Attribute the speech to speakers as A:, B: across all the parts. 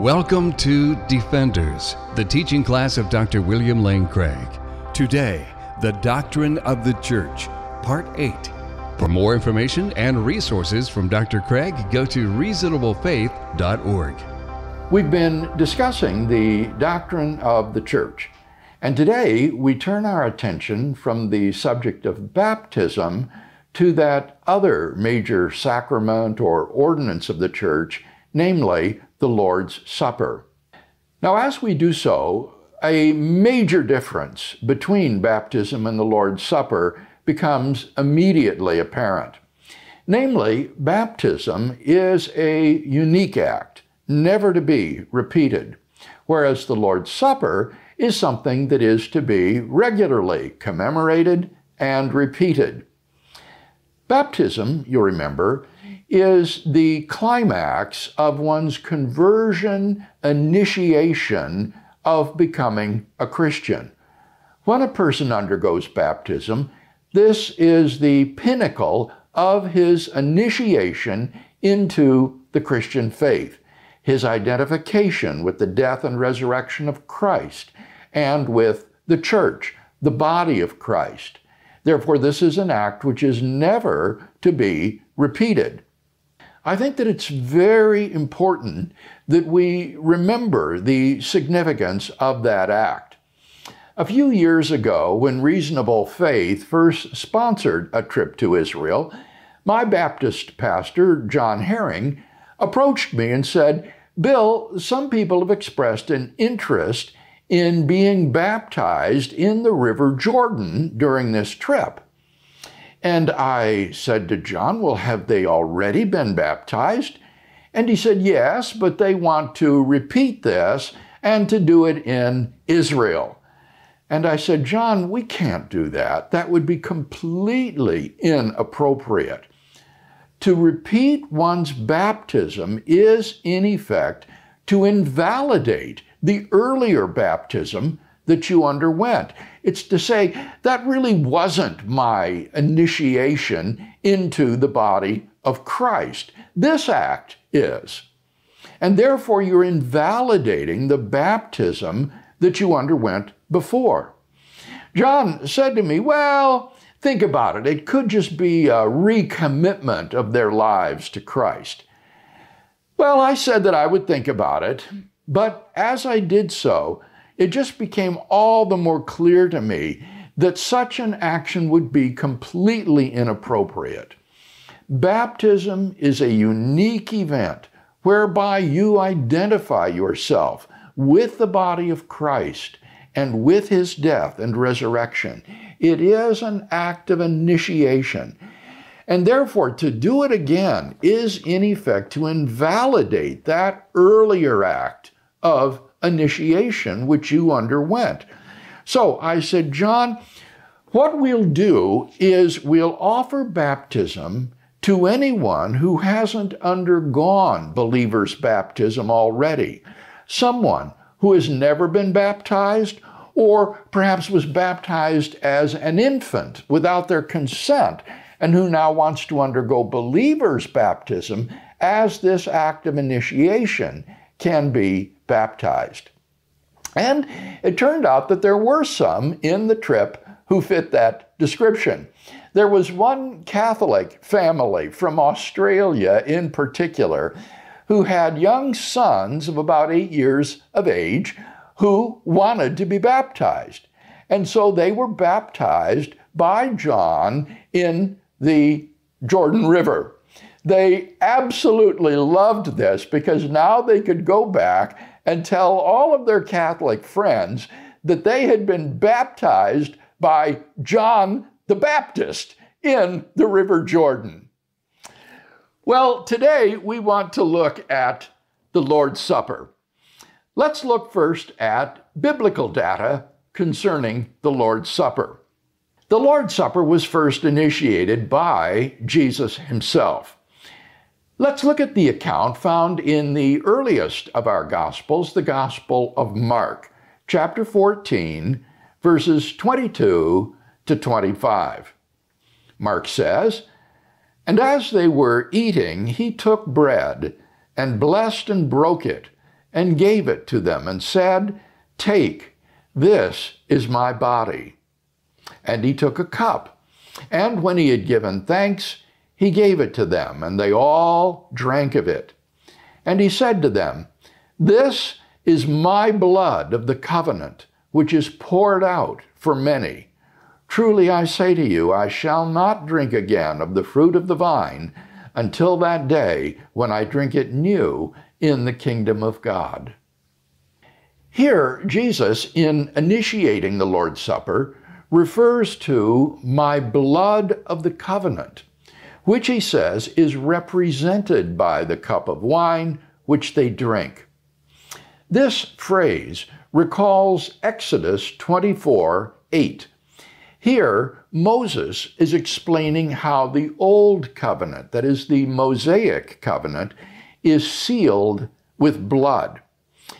A: Welcome to Defenders, the teaching class of Dr. William Lane Craig. Today, the Doctrine of the Church, Part 8. For more information and resources from Dr. Craig, go to reasonablefaith.org.
B: We've been discussing the doctrine of the church, and today we turn our attention from the subject of baptism to that other major sacrament or ordinance of the church, namely the Lord's Supper. Now, as we do so, a major difference between baptism and the Lord's Supper becomes immediately apparent. Namely, baptism is a unique act, never to be repeated, whereas the Lord's Supper is something that is to be regularly commemorated and repeated. Baptism, you remember, is the climax of one's conversion initiation of becoming a Christian. When a person undergoes baptism, this is the pinnacle of his initiation into the Christian faith, his identification with the death and resurrection of Christ and with the church, the body of Christ. Therefore, this is an act which is never to be repeated. I think that it's very important that we remember the significance of that act. A few years ago, when Reasonable Faith first sponsored a trip to Israel, my Baptist pastor, John Herring, approached me and said, Bill, some people have expressed an interest in being baptized in the River Jordan during this trip. And I said to John, Well, have they already been baptized? And he said, Yes, but they want to repeat this and to do it in Israel. And I said, John, we can't do that. That would be completely inappropriate. To repeat one's baptism is, in effect, to invalidate the earlier baptism that you underwent. It's to say, that really wasn't my initiation into the body of Christ. This act is. And therefore, you're invalidating the baptism that you underwent before. John said to me, Well, think about it. It could just be a recommitment of their lives to Christ. Well, I said that I would think about it, but as I did so, it just became all the more clear to me that such an action would be completely inappropriate. Baptism is a unique event whereby you identify yourself with the body of Christ and with his death and resurrection. It is an act of initiation. And therefore, to do it again is in effect to invalidate that earlier act of initiation which you underwent. So I said, John, what we'll do is we'll offer baptism to anyone who hasn't undergone believer's baptism already. Someone who has never been baptized or perhaps was baptized as an infant without their consent and who now wants to undergo believer's baptism as this act of initiation can be baptized. And it turned out that there were some in the trip who fit that description. There was one Catholic family from Australia in particular who had young sons of about eight years of age who wanted to be baptized. And so they were baptized by John in the Jordan River. They absolutely loved this because now they could go back and tell all of their Catholic friends that they had been baptized by John the Baptist in the River Jordan. Well, today we want to look at the Lord's Supper. Let's look first at biblical data concerning the Lord's Supper. The Lord's Supper was first initiated by Jesus himself. Let's look at the account found in the earliest of our Gospels, the Gospel of Mark, chapter 14, verses 22 to 25. Mark says, And as they were eating, he took bread and blessed and broke it and gave it to them, and said, Take, this is my body. And he took a cup, and when he had given thanks, he gave it to them, and they all drank of it. And he said to them, This is my blood of the covenant, which is poured out for many. Truly I say to you, I shall not drink again of the fruit of the vine until that day when I drink it new in the kingdom of God. Here, Jesus, in initiating the Lord's Supper, refers to my blood of the covenant, which he says is represented by the cup of wine which they drink. This phrase recalls Exodus 24 8. Here, Moses is explaining how the Old Covenant, that is the Mosaic Covenant, is sealed with blood.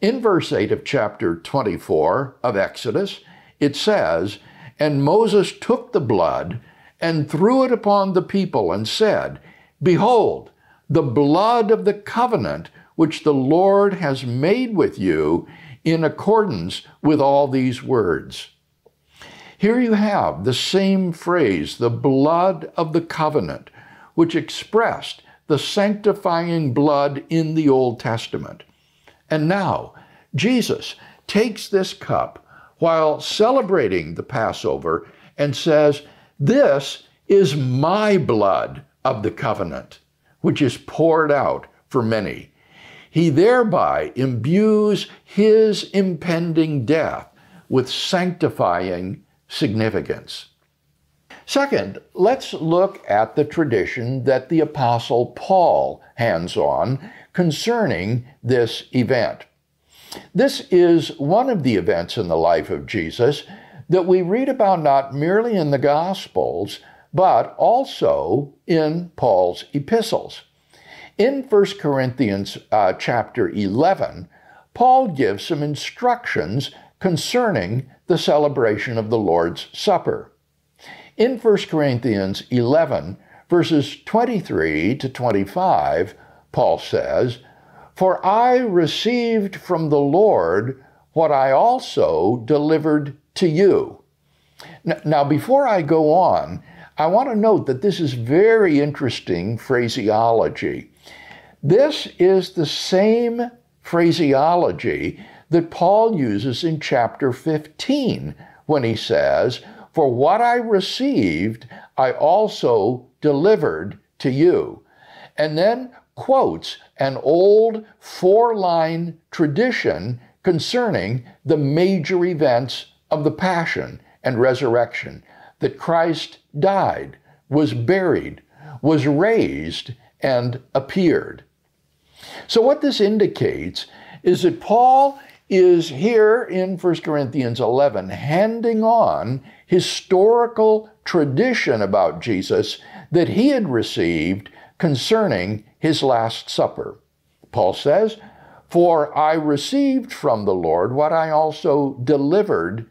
B: In verse 8 of chapter 24 of Exodus, it says, And Moses took the blood and threw it upon the people and said, Behold, the blood of the covenant which the Lord has made with you in accordance with all these words. Here you have the same phrase, the blood of the covenant, which expressed the sanctifying blood in the Old Testament. And now, Jesus takes this cup while celebrating the Passover and says, This is my blood of the covenant, which is poured out for many he thereby imbues his impending death with sanctifying significance. Second, let's look at the tradition that the Apostle Paul hands on concerning this event. This is one of the events in the life of Jesus that we read about not merely in the Gospels, but also in Paul's epistles. In 1 Corinthians uh, chapter 11, Paul gives some instructions concerning the celebration of the Lord's Supper. In 1 Corinthians 11, verses 23 to 25, Paul says, For I received from the Lord what I also delivered to you. Now, before I go on, I want to note that this is very interesting phraseology. This is the same phraseology that Paul uses in chapter 15 when he says, For what I received, I also delivered to you. And then quotes an old four line tradition concerning the major events of the Passion and Resurrection that Christ died, was buried, was raised, and appeared. So, what this indicates is that Paul is here in 1 Corinthians 11 handing on historical tradition about Jesus that he had received concerning his Last Supper. Paul says, For I received from the Lord what I also delivered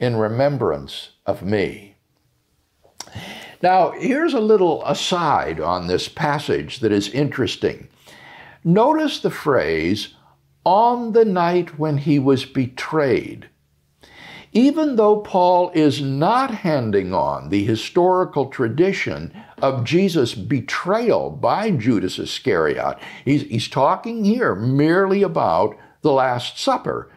B: in remembrance of me. Now, here's a little aside on this passage that is interesting. Notice the phrase, on the night when he was betrayed. Even though Paul is not handing on the historical tradition of Jesus' betrayal by Judas Iscariot, he's, he's talking here merely about the Last Supper.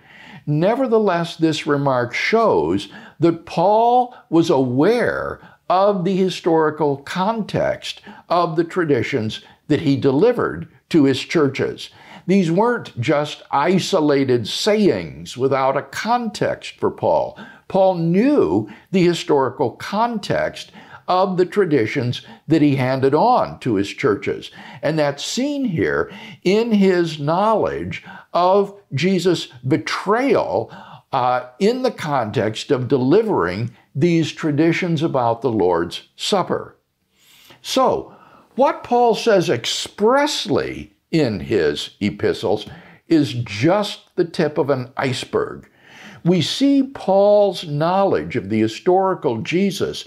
B: Nevertheless, this remark shows that Paul was aware of the historical context of the traditions that he delivered to his churches. These weren't just isolated sayings without a context for Paul. Paul knew the historical context of the traditions that he handed on to his churches. And that's seen here in his knowledge of Jesus' betrayal uh, in the context of delivering these traditions about the Lord's Supper. So, what Paul says expressly in his epistles is just the tip of an iceberg. We see Paul's knowledge of the historical Jesus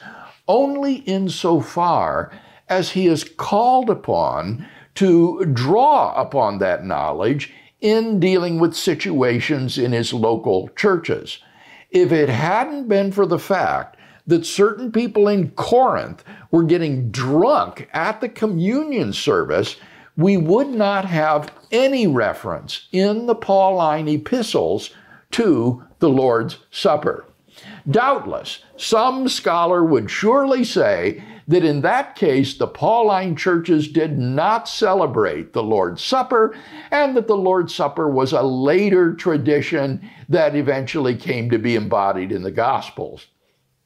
B: only insofar as he is called upon to draw upon that knowledge in dealing with situations in his local churches. If it hadn't been for the fact that certain people in Corinth were getting drunk at the communion service, we would not have any reference in the Pauline epistles to the Lord's Supper. Doubtless, some scholar would surely say that in that case the Pauline churches did not celebrate the Lord's Supper and that the Lord's Supper was a later tradition that eventually came to be embodied in the Gospels.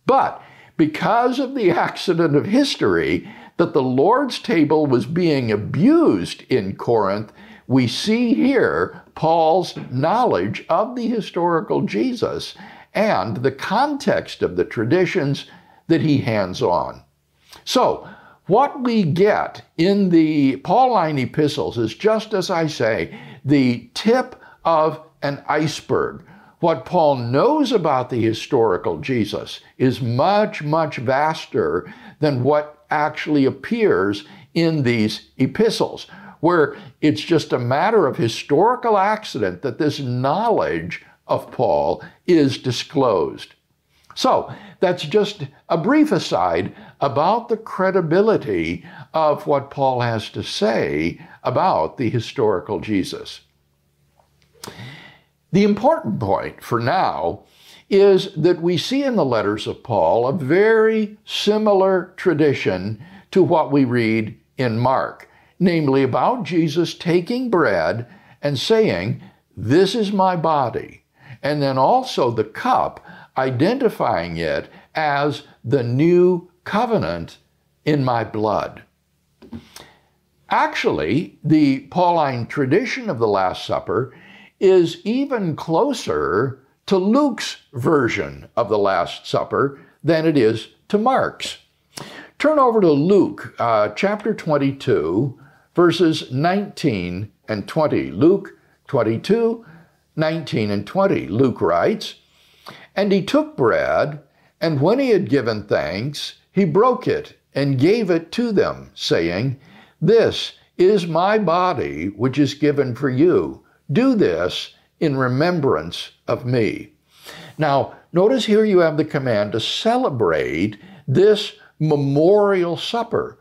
B: But because of the accident of history that the Lord's table was being abused in Corinth, we see here Paul's knowledge of the historical Jesus and the context of the traditions that he hands on. So, what we get in the Pauline epistles is just as I say, the tip of an iceberg. What Paul knows about the historical Jesus is much, much vaster than what actually appears in these epistles, where it's just a matter of historical accident that this knowledge of Paul is disclosed. So, that's just a brief aside about the credibility of what Paul has to say about the historical Jesus. The important point for now is that we see in the letters of Paul a very similar tradition to what we read in Mark, namely about Jesus taking bread and saying, This is my body, and then also the cup, identifying it as the new covenant in my blood. Actually, the Pauline tradition of the Last Supper is even closer to Luke's version of the Last Supper than it is to Mark's. Turn over to Luke uh, chapter 22, verses 19 and 20. Luke 22, 19 and 20. Luke writes, And he took bread, and when he had given thanks, he broke it and gave it to them, saying, This is my body, which is given for you. Do this in remembrance of me. Now, notice here you have the command to celebrate this memorial supper,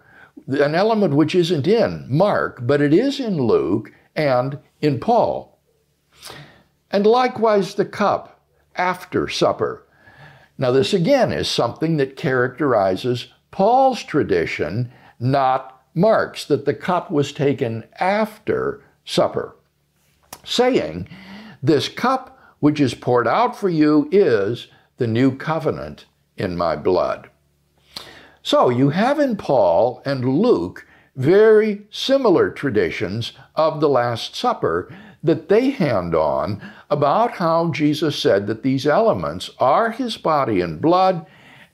B: an element which isn't in Mark, but it is in Luke and in Paul. And likewise the cup after supper. Now, this again is something that characterizes Paul's tradition, not Mark's, that the cup was taken after supper, saying, This cup which is poured out for you is the new covenant in my blood. So you have in Paul and Luke very similar traditions of the Last Supper that they hand on about how Jesus said that these elements are his body and blood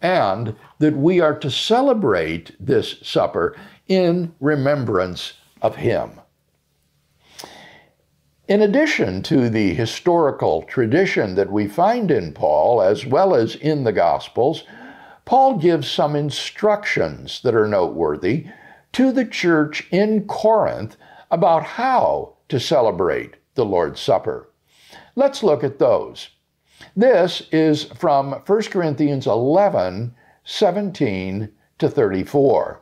B: and that we are to celebrate this supper in remembrance of him. In addition to the historical tradition that we find in Paul, as well as in the Gospels, Paul gives some instructions that are noteworthy to the church in Corinth about how to celebrate the Lord's Supper. Let's look at those. This is from 1 Corinthians 11 17 to 34.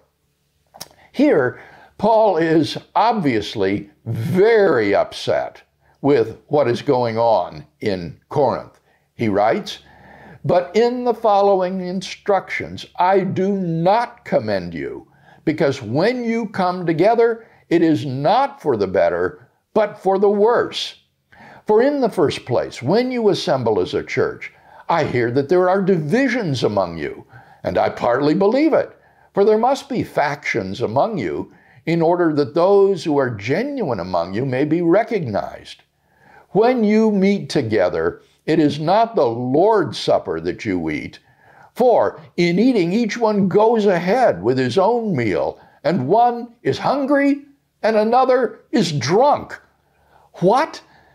B: Here, Paul is obviously very upset with what is going on in Corinth. He writes, But in the following instructions, I do not commend you, because when you come together, it is not for the better, but for the worse. For in the first place, when you assemble as a church, I hear that there are divisions among you, and I partly believe it. For there must be factions among you, in order that those who are genuine among you may be recognized. When you meet together, it is not the Lord's Supper that you eat. For in eating, each one goes ahead with his own meal, and one is hungry and another is drunk. What?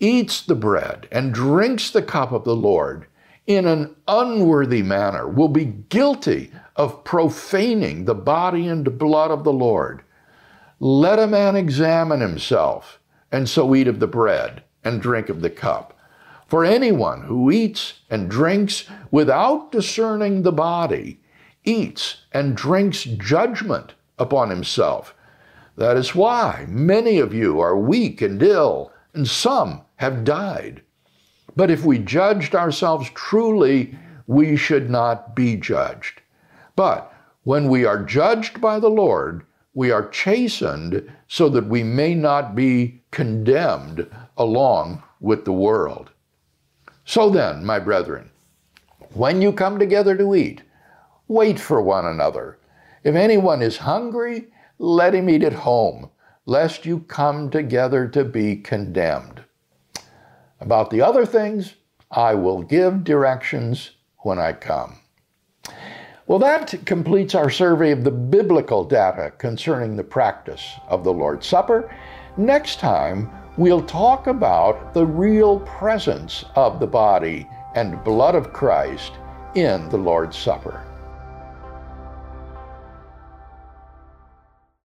B: eats the bread and drinks the cup of the Lord in an unworthy manner will be guilty of profaning the body and blood of the Lord. Let a man examine himself, and so eat of the bread and drink of the cup. For anyone who eats and drinks without discerning the body eats and drinks judgment upon himself. That is why many of you are weak and ill, and some have died. But if we judged ourselves truly, we should not be judged. But when we are judged by the Lord, we are chastened so that we may not be condemned along with the world. So then, my brethren, when you come together to eat, wait for one another. If anyone is hungry, let him eat at home, lest you come together to be condemned. About the other things, I will give directions when I come. Well, that completes our survey of the biblical data concerning the practice of the Lord's Supper. Next time, we'll talk about the real presence of the body and blood of Christ in the Lord's Supper.